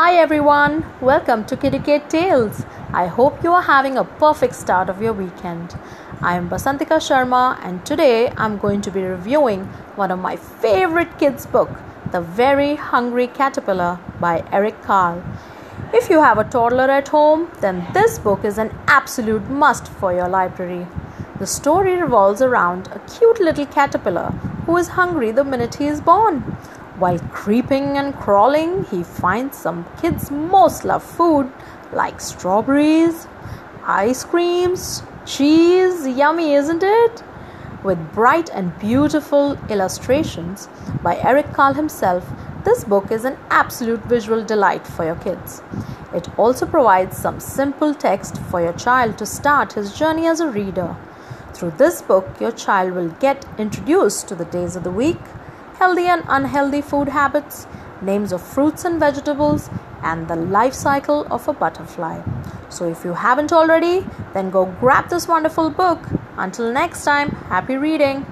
Hi everyone, welcome to Kiddicate Tales. I hope you are having a perfect start of your weekend. I am Basantika Sharma and today I'm going to be reviewing one of my favorite kids book, The Very Hungry Caterpillar by Eric Carle. If you have a toddler at home, then this book is an absolute must for your library. The story revolves around a cute little caterpillar who is hungry the minute he is born. While creeping and crawling, he finds some kids' most loved food like strawberries, ice creams, cheese. Yummy, isn't it? With bright and beautiful illustrations by Eric Carle himself, this book is an absolute visual delight for your kids. It also provides some simple text for your child to start his journey as a reader. Through this book, your child will get introduced to the days of the week healthy and unhealthy food habits, names of fruits and vegetables, and the life cycle of a butterfly. So, if you haven't already, then go grab this wonderful book. Until next time, happy reading.